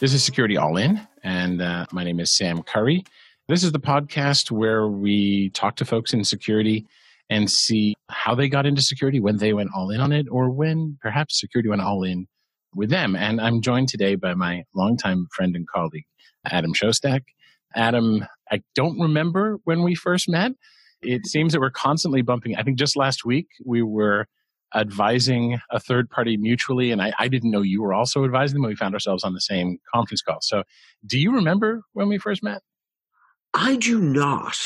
This is Security All In, and uh, my name is Sam Curry. This is the podcast where we talk to folks in security and see how they got into security, when they went all in on it, or when perhaps security went all in with them. And I'm joined today by my longtime friend and colleague, Adam Shostak. Adam, I don't remember when we first met. It seems that we're constantly bumping. I think just last week we were advising a third party mutually, and I, I, didn't know you were also advising them. We found ourselves on the same conference call. So, do you remember when we first met? I do not.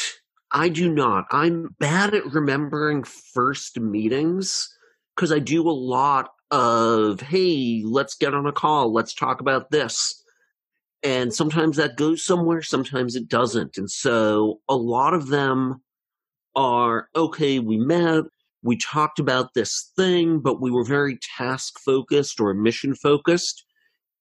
I do not. I'm bad at remembering first meetings because I do a lot of, hey, let's get on a call, let's talk about this. And sometimes that goes somewhere, sometimes it doesn't. And so a lot of them are okay, we met, we talked about this thing, but we were very task focused or mission focused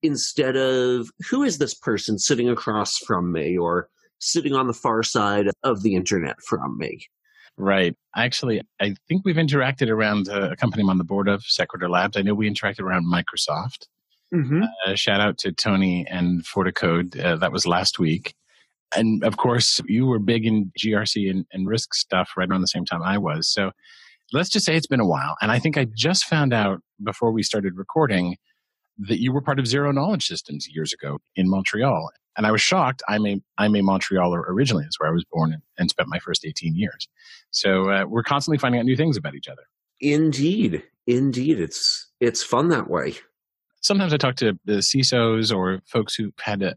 instead of who is this person sitting across from me or sitting on the far side of the internet from me. Right. Actually, I think we've interacted around a company I'm on the board of, Sequitur Labs. I know we interacted around Microsoft. Mm-hmm. Uh, shout out to Tony and FortiCode. Uh, that was last week. And of course, you were big in GRC and, and risk stuff right around the same time I was. So let's just say it's been a while. And I think I just found out before we started recording that you were part of Zero Knowledge Systems years ago in Montreal. And I was shocked. I'm a, I'm a Montrealer originally. That's where I was born and, spent my first 18 years. So uh, we're constantly finding out new things about each other. Indeed. Indeed. It's, it's fun that way. Sometimes I talk to the CISOs or folks who've had a,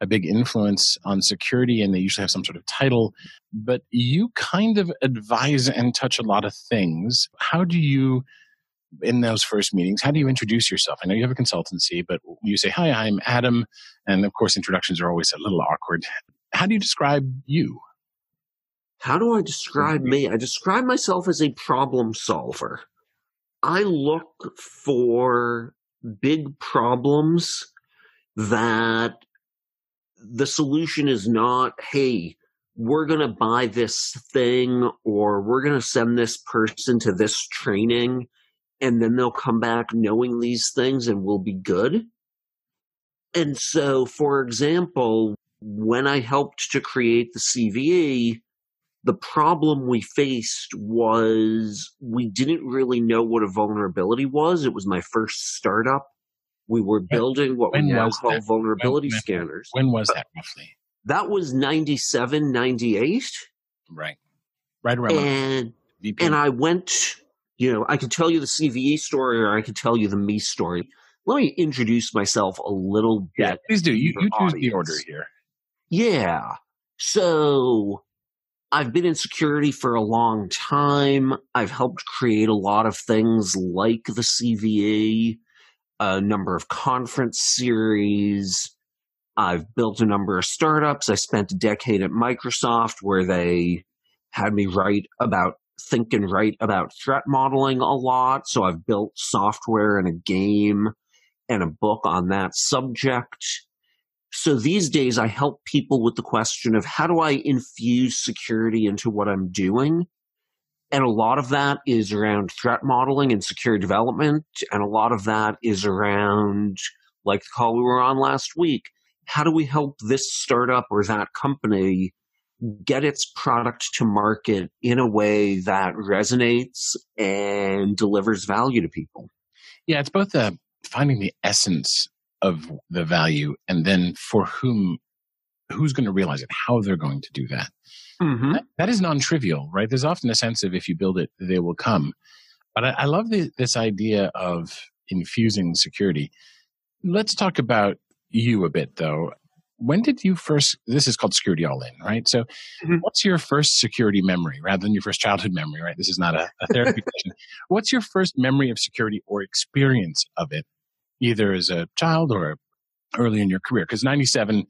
a big influence on security and they usually have some sort of title, but you kind of advise and touch a lot of things. How do you, in those first meetings, how do you introduce yourself? I know you have a consultancy, but you say, Hi, I'm Adam. And of course, introductions are always a little awkward. How do you describe you? How do I describe mm-hmm. me? I describe myself as a problem solver. I look for big problems that the solution is not, hey, we're going to buy this thing or we're going to send this person to this training and then they'll come back knowing these things and we'll be good. And so, for example, when I helped to create the CVE, the problem we faced was we didn't really know what a vulnerability was. It was my first startup. We were building what when we now call that? vulnerability when, scanners. When was that roughly? That was 97, 98. Right. Right around. And, and I went, you know, I could tell you the CVE story or I could tell you the me story. Let me introduce myself a little bit. Yeah, please do. You, you choose the order here. Yeah. So I've been in security for a long time. I've helped create a lot of things like the CVE a number of conference series. I've built a number of startups. I spent a decade at Microsoft where they had me write about think and write about threat modeling a lot. So I've built software and a game and a book on that subject. So these days I help people with the question of how do I infuse security into what I'm doing? And a lot of that is around threat modeling and secure development. And a lot of that is around, like the call we were on last week, how do we help this startup or that company get its product to market in a way that resonates and delivers value to people? Yeah, it's both uh, finding the essence of the value and then for whom who's going to realize it, how they're going to do that. Mm-hmm. That, that is non-trivial, right? There's often a sense of if you build it, they will come. But I, I love the, this idea of infusing security. Let's talk about you a bit, though. When did you first? This is called security all in, right? So, mm-hmm. what's your first security memory rather than your first childhood memory, right? This is not a, a therapy question. What's your first memory of security or experience of it, either as a child or early in your career? Because 97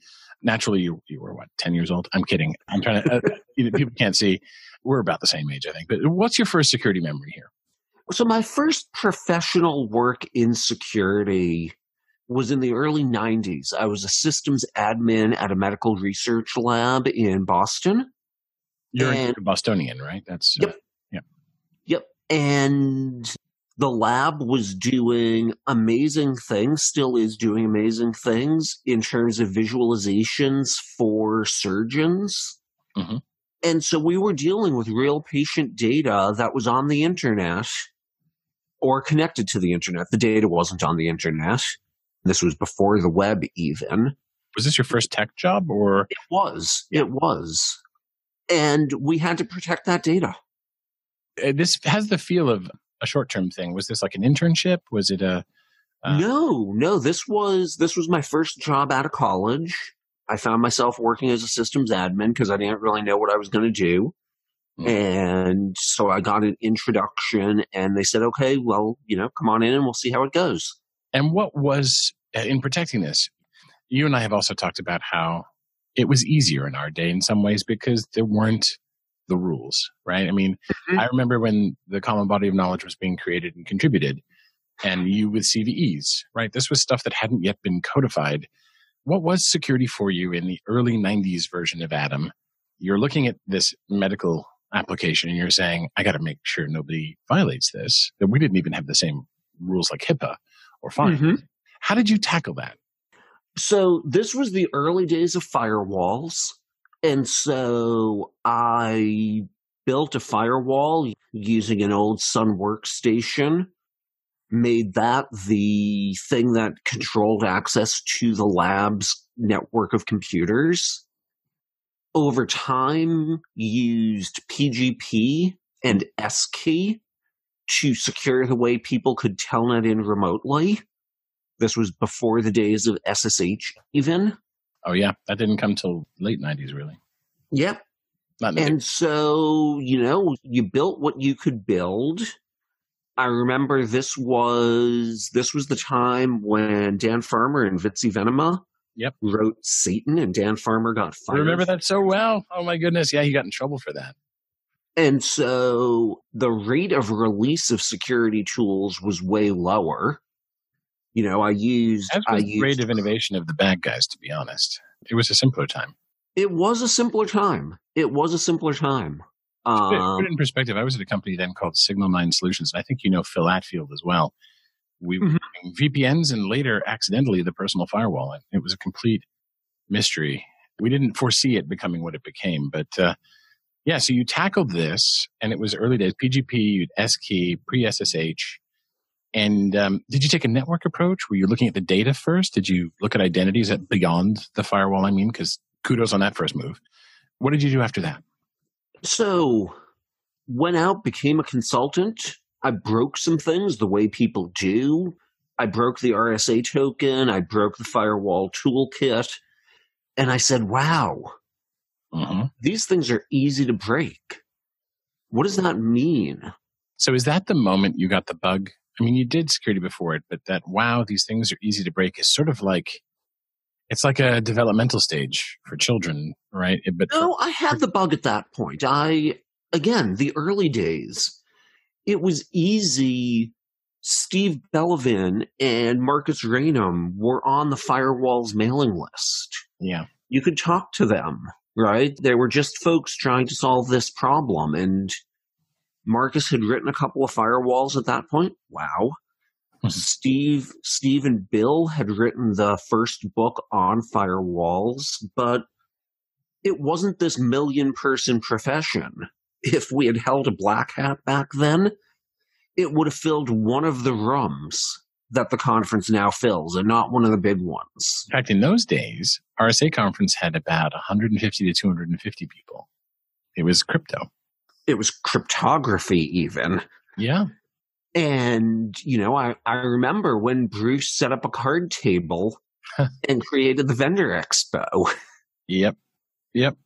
naturally you, you were what 10 years old? I'm kidding. I'm trying to uh, you know, people can't see. We're about the same age i think. But what's your first security memory here? So my first professional work in security was in the early 90s i was a systems admin at a medical research lab in boston. You're and, a bostonian right? That's uh, yep. uh, yep. And the lab was doing amazing things, still is doing amazing things in terms of visualizations for surgeons. Mm-hmm. And so we were dealing with real patient data that was on the internet or connected to the internet. The data wasn't on the internet. This was before the web, even. Was this your first tech job or? It was. It was. And we had to protect that data. Uh, this has the feel of a short term thing. Was this like an internship? Was it a. Uh... No, no. This was this was my first job out of college. I found myself working as a systems admin because I didn't really know what I was going to do. Mm. And so I got an introduction and they said, okay, well, you know, come on in and we'll see how it goes. And what was uh, in protecting this? You and I have also talked about how it was easier in our day in some ways because there weren't the rules, right? I mean, mm-hmm. I remember when the common body of knowledge was being created and contributed, and you with CVEs, right? This was stuff that hadn't yet been codified. What was security for you in the early 90s version of Adam? You're looking at this medical application and you're saying, I got to make sure nobody violates this. That we didn't even have the same rules like HIPAA or FINE. Mm-hmm. How did you tackle that? So this was the early days of firewalls. And so I built a firewall using an old Sun workstation, made that the thing that controlled access to the lab's network of computers. Over time, used PGP and SKey to secure the way people could telnet in remotely. This was before the days of SSH, even. Oh yeah, that didn't come till late '90s, really. Yep. and so you know, you built what you could build. I remember this was this was the time when Dan Farmer and Wietse Venema yep. wrote Satan, and Dan Farmer got fired. I remember that so well. Oh my goodness, yeah, he got in trouble for that. And so the rate of release of security tools was way lower. You know, I used That's I the used, rate of innovation of the bad guys, to be honest. It was a simpler time. It was a simpler time. It was a simpler time. Um, put, it, in perspective, I was at a company then called Signal Nine Solutions, and I think you know Phil Atfield as well. We mm-hmm. VPNs and later accidentally the personal firewall. And It was a complete mystery. We didn't foresee it becoming what it became, but uh, yeah. So you tackled this, and it was early days PGP, you'd S key, pre SSH. And um, did you take a network approach? Were you looking at the data first? Did you look at identities at beyond the firewall? I mean, because kudos on that first move. What did you do after that? So, went out, became a consultant. I broke some things the way people do. I broke the RSA token. I broke the firewall toolkit. And I said, wow, mm-hmm. these things are easy to break. What does that mean? So, is that the moment you got the bug? I mean, you did security before it, but that wow, these things are easy to break is sort of like it's like a developmental stage for children, right? But no, I had the bug at that point. I again, the early days, it was easy. Steve Bellovin and Marcus Ranum were on the firewall's mailing list. Yeah. You could talk to them, right? They were just folks trying to solve this problem. And Marcus had written a couple of firewalls at that point. Wow. Mm-hmm. Steve, Steve and Bill had written the first book on firewalls, but it wasn't this million person profession. If we had held a black hat back then, it would have filled one of the rooms that the conference now fills and not one of the big ones. In fact, in those days, RSA conference had about 150 to 250 people. It was crypto. It was cryptography, even. Yeah. And, you know, I, I remember when Bruce set up a card table and created the vendor expo. Yep. Yep.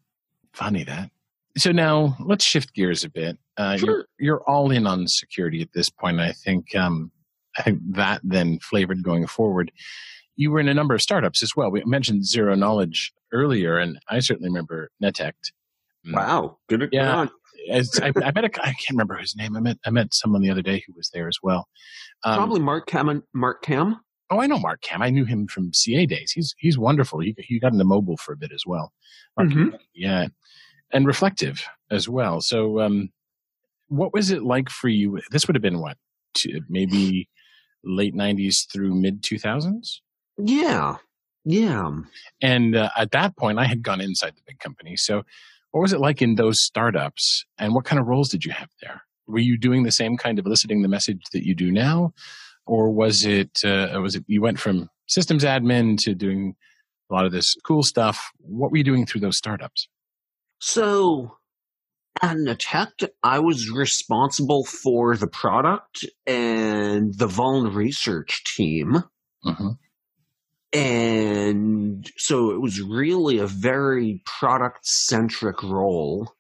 Funny that. So now let's shift gears a bit. Uh, sure. you're, you're all in on security at this point. I think, um, I think that then flavored going forward. You were in a number of startups as well. We mentioned Zero Knowledge earlier, and I certainly remember Netect. Mm. Wow. Good. Yeah. I, I, met a, I can't remember his name. I met I met someone the other day who was there as well. Um, Probably Mark Cam. Mark Cam. Oh, I know Mark Cam. I knew him from CA days. He's he's wonderful. He he got into mobile for a bit as well. Mm-hmm. yeah, and reflective as well. So, um, what was it like for you? This would have been what to maybe late 90s through mid 2000s? Yeah. Yeah. And uh, at that point, I had gone inside the big company. So, what was it like in those startups? And what kind of roles did you have there? Were you doing the same kind of eliciting the message that you do now? Or was it, uh, was it, you went from systems admin to doing a lot of this cool stuff? What were you doing through those startups? So, at Netect, I was responsible for the product and the Vuln research team. Mm-hmm. And so it was really a very product centric role.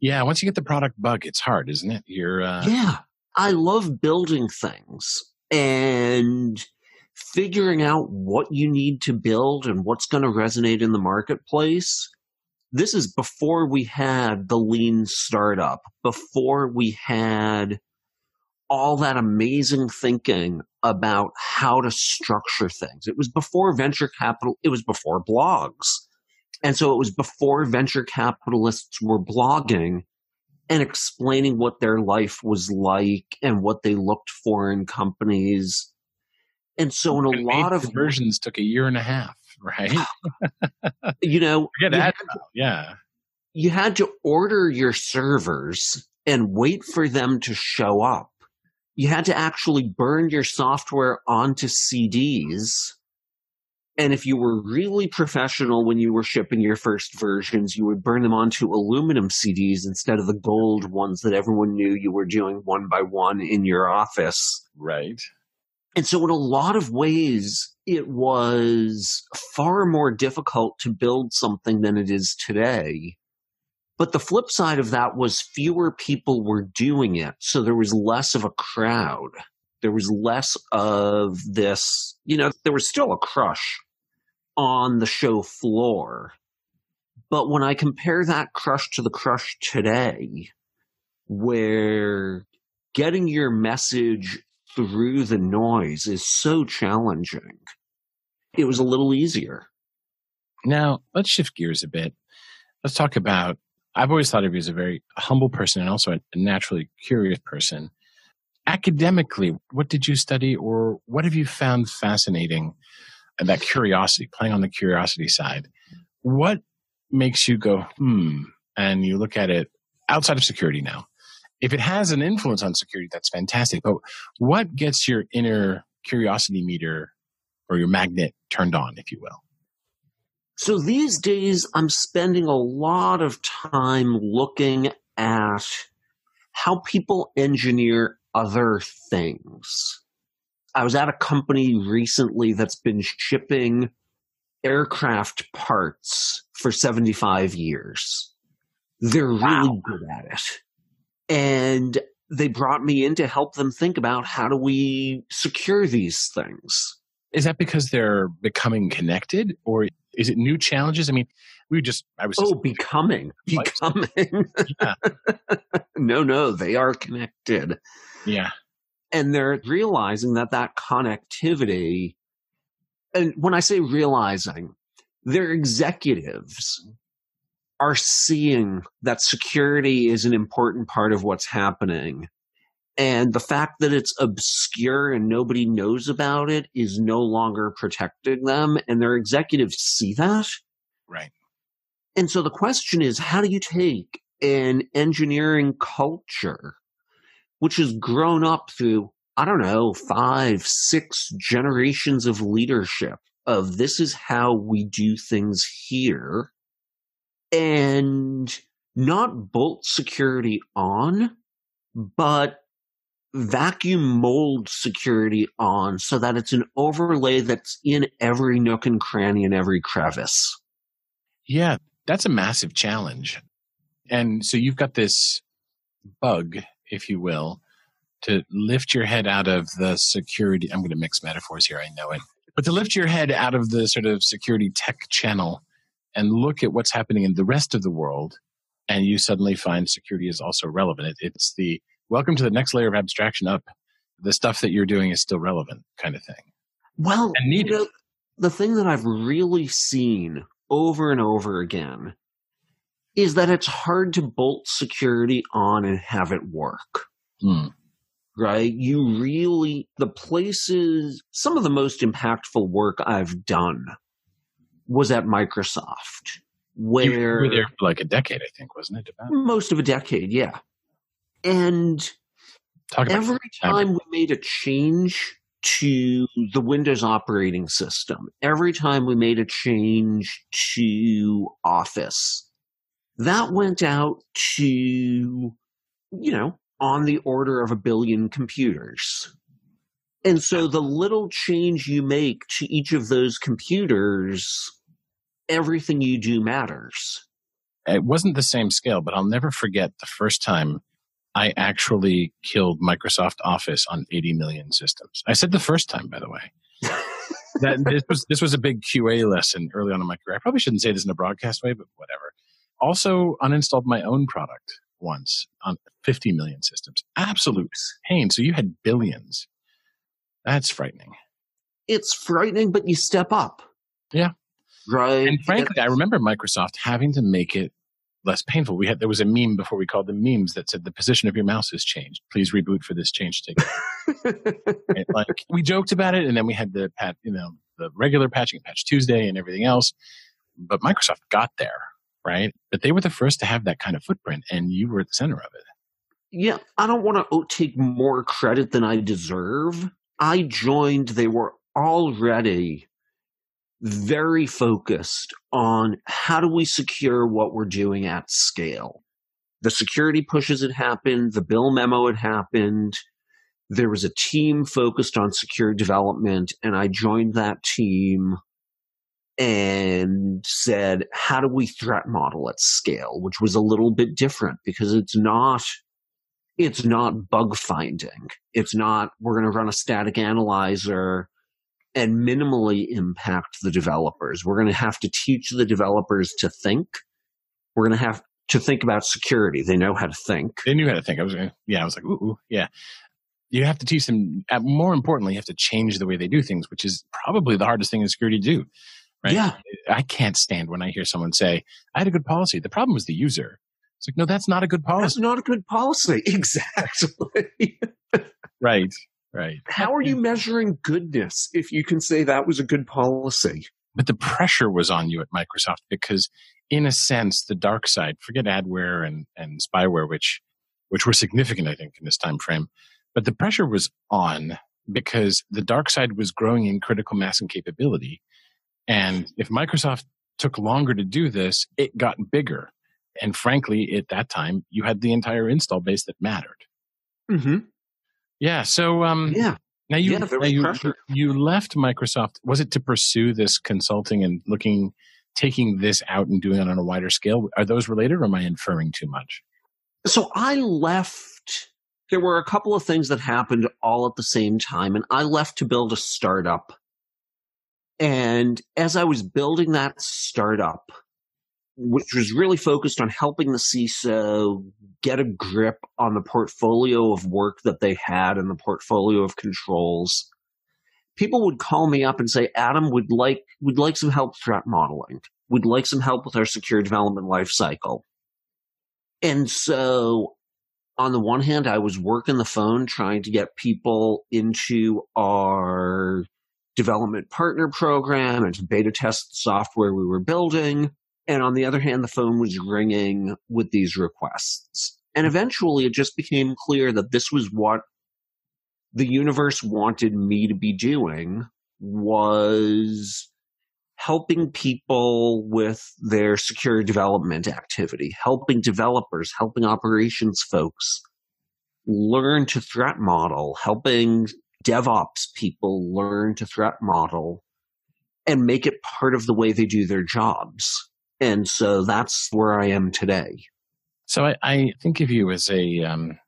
Yeah, once you get the product bug, it's hard, isn't it? You're uh... Yeah. I love building things and figuring out what you need to build and what's going to resonate in the marketplace. This is before we had the lean startup, before we had all that amazing thinking about how to structure things. It was before venture capital, it was before blogs. And so it was before venture capitalists were blogging and explaining what their life was like and what they looked for in companies. And so in a lot of versions took a year and a half, right? you know, Forget that. yeah. You had to order your servers and wait for them to show up you had to actually burn your software onto CDs. And if you were really professional when you were shipping your first versions, you would burn them onto aluminum CDs instead of the gold ones that everyone knew you were doing one by one in your office. Right. And so, in a lot of ways, it was far more difficult to build something than it is today. But the flip side of that was fewer people were doing it. So there was less of a crowd. There was less of this, you know, there was still a crush on the show floor. But when I compare that crush to the crush today, where getting your message through the noise is so challenging, it was a little easier. Now, let's shift gears a bit. Let's talk about I've always thought of you as a very humble person and also a naturally curious person. Academically, what did you study or what have you found fascinating? That curiosity, playing on the curiosity side. What makes you go, hmm, and you look at it outside of security now? If it has an influence on security, that's fantastic. But what gets your inner curiosity meter or your magnet turned on, if you will? So these days, I'm spending a lot of time looking at how people engineer other things. I was at a company recently that's been shipping aircraft parts for 75 years. They're really wow. good at it. And they brought me in to help them think about how do we secure these things. Is that because they're becoming connected or is it new challenges? I mean, we just, I was. Oh, becoming. Becoming. no, no, they are connected. Yeah. And they're realizing that that connectivity, and when I say realizing, their executives are seeing that security is an important part of what's happening and the fact that it's obscure and nobody knows about it is no longer protecting them. And their executives see that. Right. And so the question is how do you take an engineering culture, which has grown up through, I don't know, five, six generations of leadership, of this is how we do things here, and not bolt security on, but vacuum mold security on so that it's an overlay that's in every nook and cranny and every crevice. Yeah, that's a massive challenge. And so you've got this bug, if you will, to lift your head out of the security. I'm going to mix metaphors here, I know it. But to lift your head out of the sort of security tech channel and look at what's happening in the rest of the world, and you suddenly find security is also relevant. It, it's the welcome to the next layer of abstraction up. The stuff that you're doing is still relevant, kind of thing. Well, and needed. You know, the thing that I've really seen over and over again is that it's hard to bolt security on and have it work. Hmm. right? You really, the places, some of the most impactful work I've done was at Microsoft, where. You were there for like a decade, I think, wasn't it? About? Most of a decade, yeah. And every time we made a change to the Windows operating system, every time we made a change to Office, that went out to, you know, on the order of a billion computers. And so the little change you make to each of those computers, everything you do matters. It wasn't the same scale, but I'll never forget the first time I actually killed Microsoft Office on 80 million systems. I said the first time, by the way. that this was this was a big QA lesson early on in my career. I probably shouldn't say this in a broadcast way, but whatever. Also uninstalled my own product once on 50 million systems. Absolute pain. So you had billions. That's frightening. It's frightening, but you step up. Yeah. Right. And frankly, I remember Microsoft having to make it less painful. We had there was a meme before we called them memes that said the position of your mouse has changed. Please reboot for this change to take right? Like we joked about it, and then we had the pat, you know, the regular patching, Patch Tuesday, and everything else. But Microsoft got there, right? But they were the first to have that kind of footprint, and you were at the center of it. Yeah, I don't want to take more credit than I deserve. I joined; they were already very focused on how do we secure what we're doing at scale. The security pushes had happened, the bill memo had happened. There was a team focused on secure development, and I joined that team and said, how do we threat model at scale? Which was a little bit different because it's not it's not bug finding. It's not we're going to run a static analyzer and minimally impact the developers. We're going to have to teach the developers to think. We're going to have to think about security. They know how to think. They knew how to think. I was, yeah, I was like, ooh, ooh yeah. You have to teach them. More importantly, you have to change the way they do things, which is probably the hardest thing in security to do. Right? Yeah. I can't stand when I hear someone say, "I had a good policy." The problem was the user. It's like, no, that's not a good policy. That's not a good policy. Exactly. right. Right. How are you measuring goodness if you can say that was a good policy? But the pressure was on you at Microsoft because, in a sense, the dark side, forget adware and, and spyware, which, which were significant, I think, in this time frame. But the pressure was on because the dark side was growing in critical mass and capability. And if Microsoft took longer to do this, it got bigger. And frankly, at that time, you had the entire install base that mattered. Mm-hmm. Yeah. So, um, yeah. Now you, yeah, now you, you left Microsoft. Was it to pursue this consulting and looking, taking this out and doing it on a wider scale? Are those related, or am I inferring too much? So I left. There were a couple of things that happened all at the same time, and I left to build a startup. And as I was building that startup, which was really focused on helping the CISO get a grip on the portfolio of work that they had and the portfolio of controls. People would call me up and say, Adam, would like would like some help threat modeling. We'd like some help with our secure development lifecycle. And so on the one hand, I was working the phone trying to get people into our development partner program and to beta test the software we were building. And on the other hand, the phone was ringing with these requests. And eventually it just became clear that this was what the universe wanted me to be doing was helping people with their secure development activity, helping developers, helping operations folks learn to threat model, helping DevOps people learn to threat model and make it part of the way they do their jobs. And so that's where I am today. So I, I think of you as a um,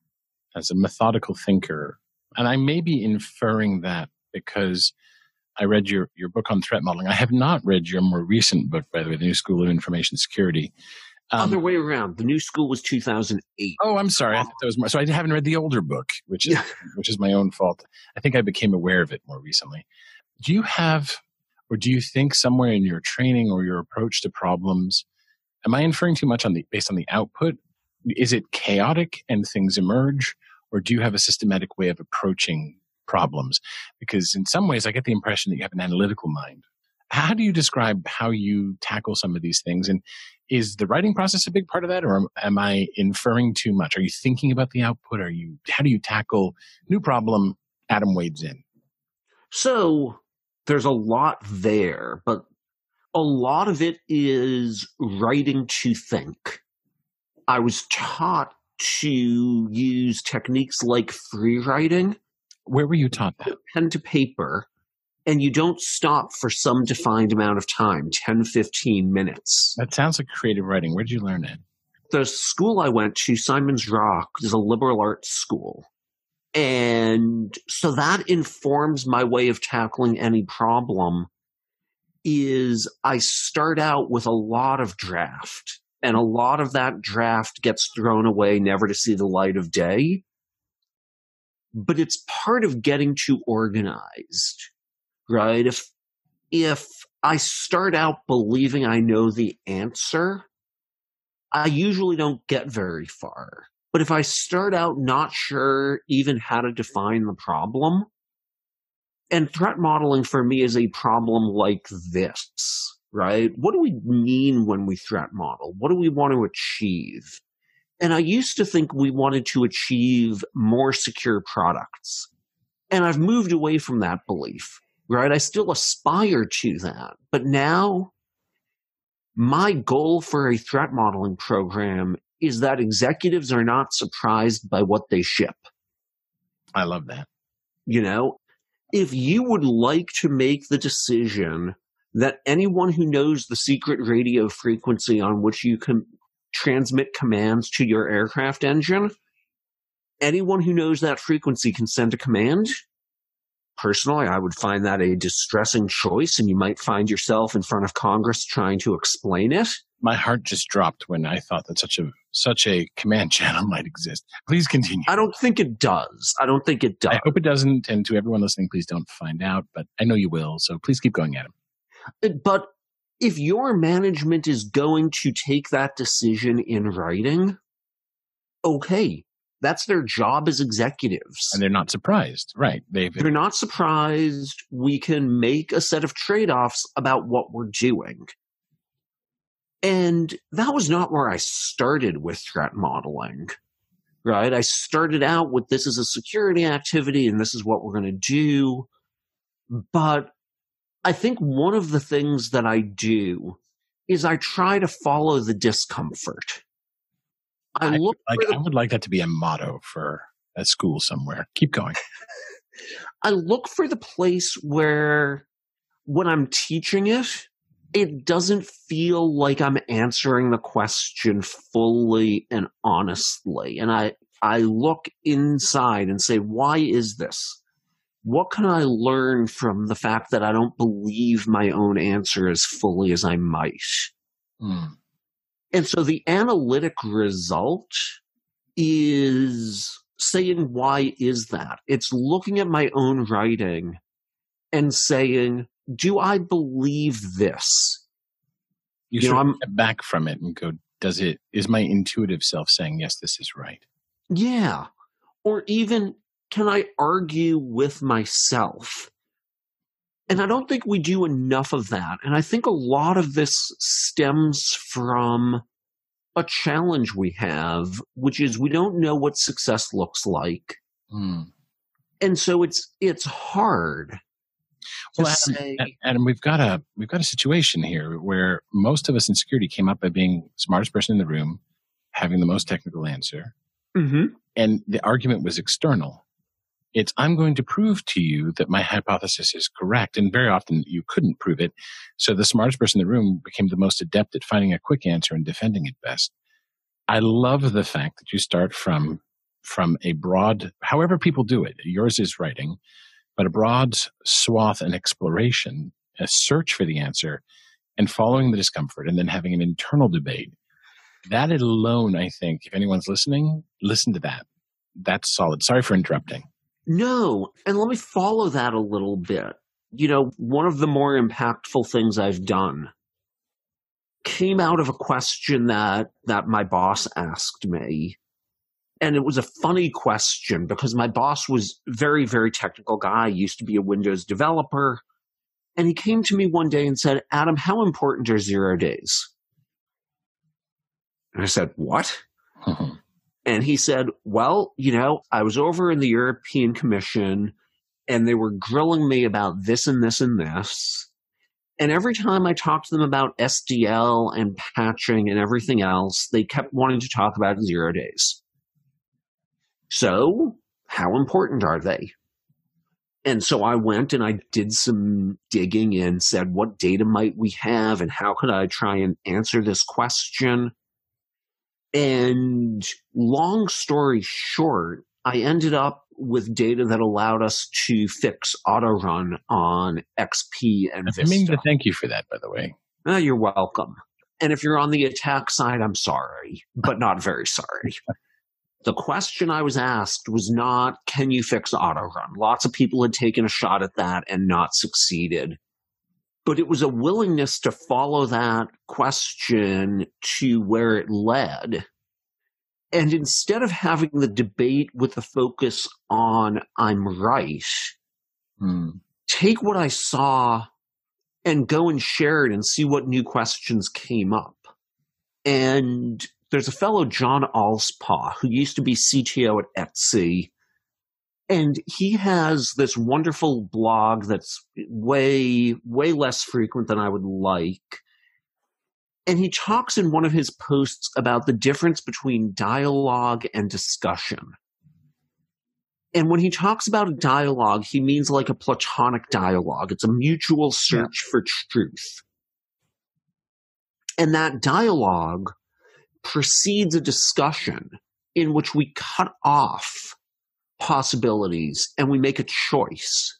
as a methodical thinker, and I may be inferring that because I read your your book on threat modeling. I have not read your more recent book, by the way, the New School of Information Security. Um, Other way around. The new school was 2008. Oh, I'm sorry. I that was more. So I haven't read the older book, which is which is my own fault. I think I became aware of it more recently. Do you have or do you think somewhere in your training or your approach to problems, am I inferring too much on the based on the output? Is it chaotic and things emerge? or do you have a systematic way of approaching problems? Because in some ways, I get the impression that you have an analytical mind. How do you describe how you tackle some of these things? And is the writing process a big part of that, or am I inferring too much? Are you thinking about the output? Are you how do you tackle new problem? Adam wades in. So there's a lot there, but a lot of it is writing to think. I was taught to use techniques like free writing. Where were you taught that? Pen to paper, and you don't stop for some defined amount of time 10, 15 minutes. That sounds like creative writing. Where did you learn it? The school I went to, Simon's Rock, is a liberal arts school. And so that informs my way of tackling any problem is I start out with a lot of draft and a lot of that draft gets thrown away never to see the light of day. But it's part of getting too organized, right? If, if I start out believing I know the answer, I usually don't get very far. But if I start out not sure even how to define the problem, and threat modeling for me is a problem like this, right? What do we mean when we threat model? What do we want to achieve? And I used to think we wanted to achieve more secure products. And I've moved away from that belief, right? I still aspire to that. But now my goal for a threat modeling program is that executives are not surprised by what they ship. I love that. You know, if you would like to make the decision that anyone who knows the secret radio frequency on which you can transmit commands to your aircraft engine, anyone who knows that frequency can send a command. Personally, I would find that a distressing choice, and you might find yourself in front of Congress trying to explain it my heart just dropped when I thought that such a such a command channel might exist. Please continue. I don't think it does. I don't think it does. I hope it doesn't. And to everyone listening, please don't find out. But I know you will. So please keep going Adam. Uh, but if your management is going to take that decision in writing, okay, that's their job as executives. And they're not surprised, right? They've, they're not surprised. We can make a set of trade offs about what we're doing. And that was not where I started with threat modeling, right? I started out with this is a security activity and this is what we're going to do. But I think one of the things that I do is I try to follow the discomfort. I, I look like, the, I would like that to be a motto for a school somewhere. Keep going. I look for the place where when I'm teaching it, it doesn't feel like I'm answering the question fully and honestly. And I, I look inside and say, why is this? What can I learn from the fact that I don't believe my own answer as fully as I might? Mm. And so the analytic result is saying, why is that? It's looking at my own writing and saying, do I believe this? You, you know, I'm back from it and go, does it, is my intuitive self saying, yes, this is right? Yeah. Or even, can I argue with myself? And I don't think we do enough of that. And I think a lot of this stems from a challenge we have, which is we don't know what success looks like. Mm. And so it's it's hard well, Adam, say, Adam, we've got a we've got a situation here where most of us in security came up by being smartest person in the room, having the most technical answer, mm-hmm. and the argument was external. It's I'm going to prove to you that my hypothesis is correct, and very often you couldn't prove it. So the smartest person in the room became the most adept at finding a quick answer and defending it best. I love the fact that you start from from a broad, however people do it. Yours is writing but a broad swath and exploration, a search for the answer, and following the discomfort, and then having an internal debate. That alone, I think, if anyone's listening, listen to that. That's solid. Sorry for interrupting. No, and let me follow that a little bit. You know, one of the more impactful things I've done came out of a question that that my boss asked me And it was a funny question because my boss was very, very technical guy, used to be a Windows developer. And he came to me one day and said, Adam, how important are zero days? And I said, What? And he said, Well, you know, I was over in the European Commission and they were grilling me about this and this and this. And every time I talked to them about SDL and patching and everything else, they kept wanting to talk about zero days. So, how important are they? And so I went and I did some digging and said, what data might we have and how could I try and answer this question? And long story short, I ended up with data that allowed us to fix auto run on XP and I mean to thank you for that, by the way. Oh, you're welcome. And if you're on the attack side, I'm sorry, but not very sorry. the question I was asked was not, can you fix auto run? Lots of people had taken a shot at that and not succeeded. But it was a willingness to follow that question to where it led and instead of having the debate with the focus on I'm right, hmm. take what I saw and go and share it and see what new questions came up. And there's a fellow, John Allspaw, who used to be CTO at Etsy. And he has this wonderful blog that's way, way less frequent than I would like and he talks in one of his posts about the difference between dialogue and discussion. And when he talks about a dialogue, he means like a platonic dialogue. It's a mutual search yeah. for truth. And that dialogue precedes a discussion in which we cut off possibilities and we make a choice.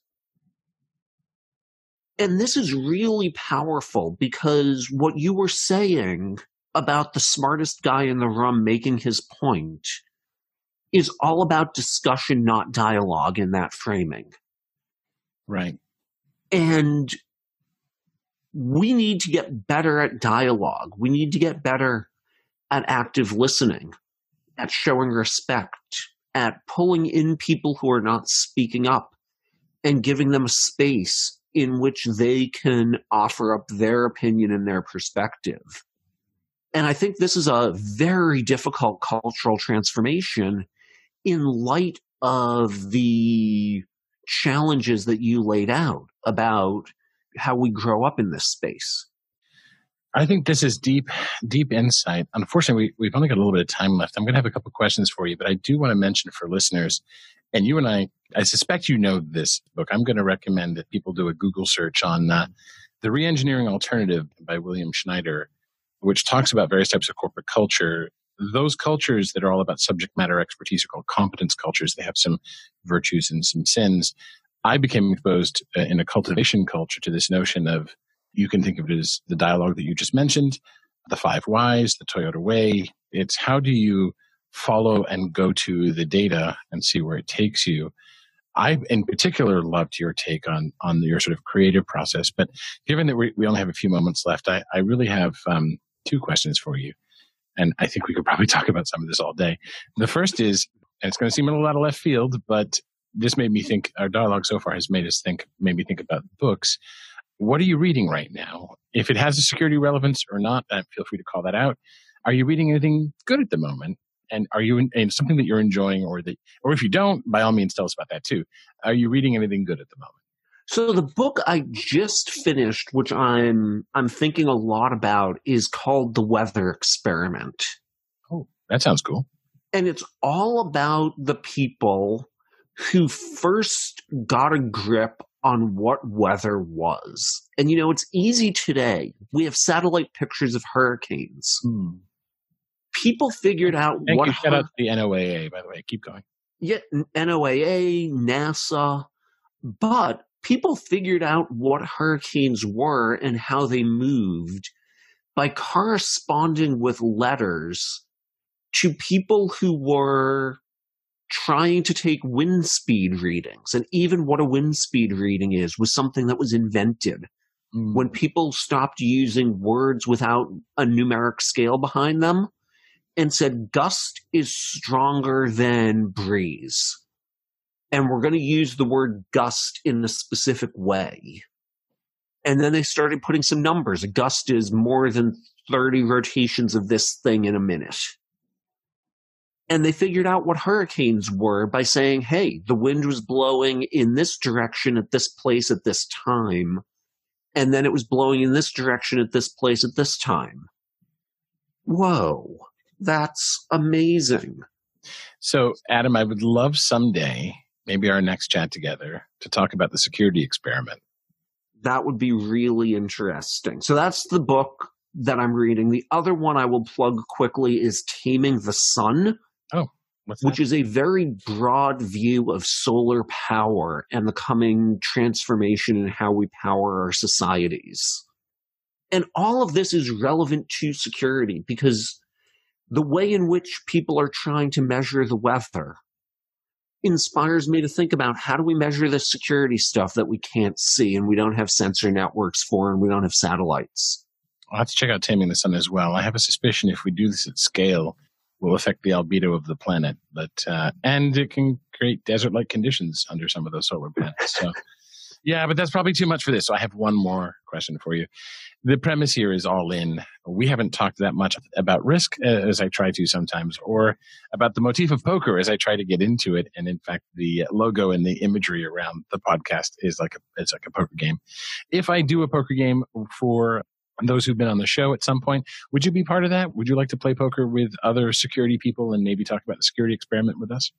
And this is really powerful because what you were saying about the smartest guy in the room making his point is all about discussion, not dialogue in that framing. Right. And we need to get better at dialogue. We need to get better at active listening, at showing respect, at pulling in people who are not speaking up and giving them a space in which they can offer up their opinion and their perspective. And I think this is a very difficult cultural transformation in light of the challenges that you laid out about how we grow up in this space. I think this is deep, deep insight. Unfortunately, we, have only got a little bit of time left. I'm going to have a couple questions for you, but I do want to mention for listeners and you and I, I suspect you know this book. I'm going to recommend that people do a Google search on uh, The Reengineering Alternative by William Schneider, which talks about various types of corporate culture. Those cultures that are all about subject matter expertise are called competence cultures. They have some virtues and some sins. I became exposed uh, in a cultivation culture to this notion of you can think of it as the dialogue that you just mentioned, the five whys, the Toyota way. It's how do you follow and go to the data and see where it takes you. I, in particular, loved your take on on your sort of creative process. But given that we, we only have a few moments left, I, I really have um, two questions for you, and I think we could probably talk about some of this all day. The first is, and it's going to seem a little out of left field, but this made me think. Our dialogue so far has made us think, made me think about books. What are you reading right now? If it has a security relevance or not, uh, feel free to call that out. Are you reading anything good at the moment? and are you in, in something that you're enjoying or that or if you don't by all means tell us about that too are you reading anything good at the moment so the book i just finished which i'm i'm thinking a lot about is called the weather experiment oh that sounds cool and it's all about the people who first got a grip on what weather was. And you know, it's easy today. We have satellite pictures of hurricanes. Hmm people figured out Thank what. You. Shout out to the NOAA, by the way. Keep going. Yeah, NOAA, NASA, but people figured out what hurricanes were and how they moved by corresponding with letters to people who were trying to take wind speed readings. And even what a wind speed reading is was something that was invented mm. when people stopped using words without a numeric scale behind them and said gust is stronger than breeze. And we're going to use the word gust in a specific way. And then they started putting some numbers. A gust is more than 30 rotations of this thing in a minute. And they figured out what hurricanes were by saying, hey, the wind was blowing in this direction at this place at this time. And then it was blowing in this direction at this place at this time. Whoa, that's amazing. So, Adam, I would love someday, maybe our next chat together, to talk about the security experiment. That would be really interesting. So, that's the book that I'm reading. The other one I will plug quickly is Taming the Sun. Which is a very broad view of solar power and the coming transformation in how we power our societies. And all of this is relevant to security because the way in which people are trying to measure the weather inspires me to think about how do we measure the security stuff that we can't see and we don't have sensor networks for and we don't have satellites. I'll have to check out Taming the Sun as well. I have a suspicion if we do this at scale, will affect the albedo of the planet, but uh, and it can create desert-like conditions under some of those solar planets. So, yeah, but that's probably too much for this. So I have one more question for you. The premise here is all in. We haven't talked that much about risk uh, as I try to sometimes, or about the motif of poker as I try to get into it. And in fact, the logo and the imagery around the podcast is like a, it's like a poker game. If I do a poker game for those who've been on the show at some point. Would you be part of that? Would you like to play poker with other security people and maybe talk about the security experiment with us?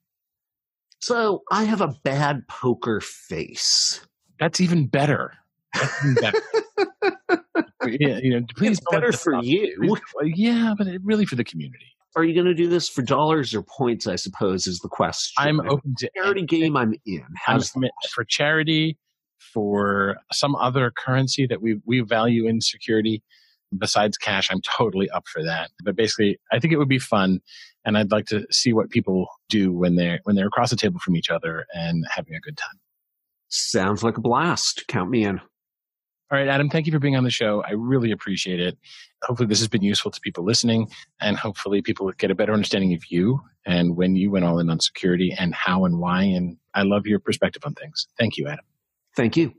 So I have a bad poker face. That's even better. That's even better. yeah, you know, please it's better for you. Yeah, but really for the community. Are you going to do this for dollars or points? I suppose is the question. I'm open to charity game. I'm in. How's I'm for charity for some other currency that we, we value in security besides cash, I'm totally up for that. But basically, I think it would be fun, and I'd like to see what people do when they're when they're across the table from each other and having a good time. Sounds like a blast. Count me in. All right, Adam, thank you for being on the show. I really appreciate it. Hopefully, this has been useful to people listening, and hopefully, people get a better understanding of you and when you went all in on security and how and why. And I love your perspective on things. Thank you, Adam. Thank you.